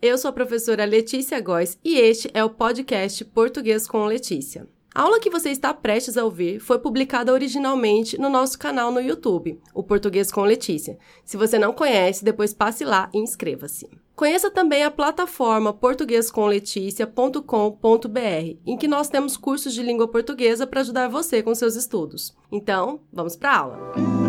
Eu sou a professora Letícia Góes e este é o podcast Português com Letícia. A aula que você está prestes a ouvir foi publicada originalmente no nosso canal no YouTube, o Português com Letícia. Se você não conhece, depois passe lá e inscreva-se. Conheça também a plataforma portuguescomleticia.com.br, em que nós temos cursos de língua portuguesa para ajudar você com seus estudos. Então, vamos para a aula.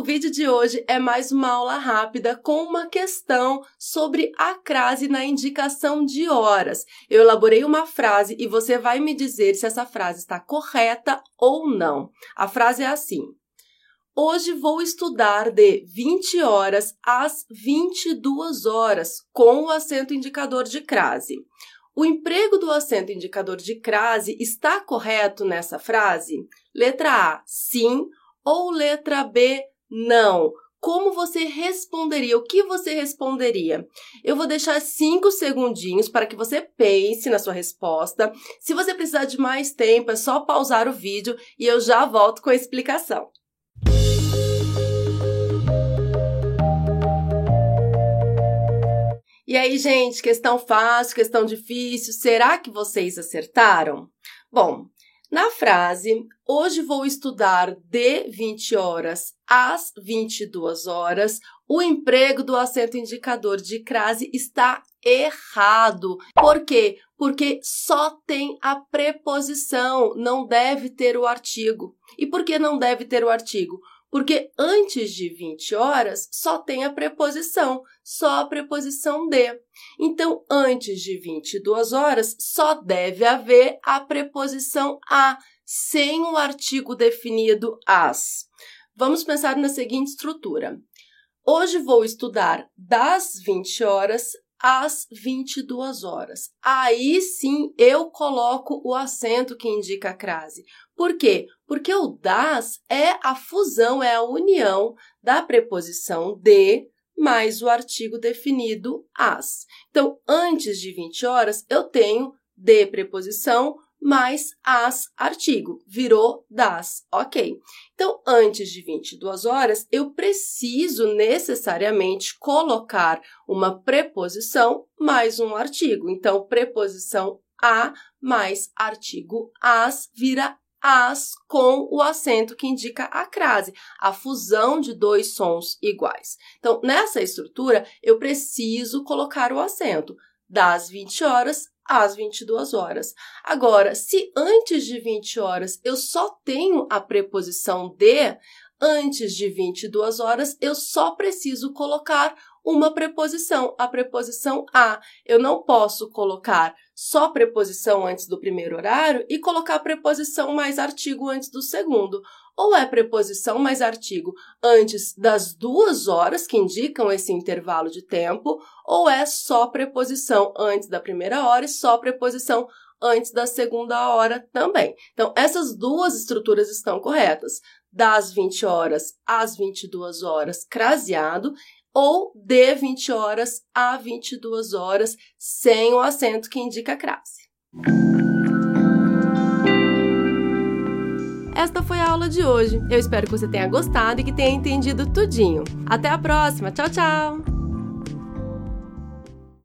O vídeo de hoje é mais uma aula rápida com uma questão sobre a crase na indicação de horas. Eu elaborei uma frase e você vai me dizer se essa frase está correta ou não. A frase é assim: Hoje vou estudar de 20 horas às 22 horas, com o acento indicador de crase. O emprego do acento indicador de crase está correto nessa frase? Letra A, sim, ou letra B, não. Como você responderia? O que você responderia? Eu vou deixar cinco segundinhos para que você pense na sua resposta. Se você precisar de mais tempo, é só pausar o vídeo e eu já volto com a explicação. E aí, gente, questão fácil, questão difícil, será que vocês acertaram? Bom, na frase, hoje vou estudar de 20 horas às 22 horas, o emprego do acento indicador de crase está errado. Por quê? Porque só tem a preposição, não deve ter o artigo. E por que não deve ter o artigo? Porque antes de 20 horas só tem a preposição, só a preposição de. Então, antes de 22 horas só deve haver a preposição a, sem o artigo definido as. Vamos pensar na seguinte estrutura. Hoje vou estudar das 20 horas às 22 horas. Aí sim eu coloco o acento que indica a crase. Por quê? Porque o das é a fusão, é a união da preposição de mais o artigo definido as. Então, antes de 20 horas, eu tenho de preposição mais as artigo, virou das, ok? Então, antes de 22 horas, eu preciso necessariamente colocar uma preposição mais um artigo. Então, preposição a mais artigo as vira as com o acento que indica a crase, a fusão de dois sons iguais. Então, nessa estrutura, eu preciso colocar o acento das 20 horas às 22 horas. Agora, se antes de 20 horas eu só tenho a preposição de, antes de 22 horas eu só preciso colocar uma preposição, a preposição a. Eu não posso colocar só preposição antes do primeiro horário e colocar preposição mais artigo antes do segundo. Ou é preposição mais artigo antes das duas horas que indicam esse intervalo de tempo, ou é só preposição antes da primeira hora e só preposição antes da segunda hora também. Então, essas duas estruturas estão corretas. Das 20 horas às 22 horas, craseado, ou de 20 horas a 22 horas, sem o acento que indica crase. Esta foi a aula de hoje. Eu espero que você tenha gostado e que tenha entendido tudinho. Até a próxima. Tchau, tchau!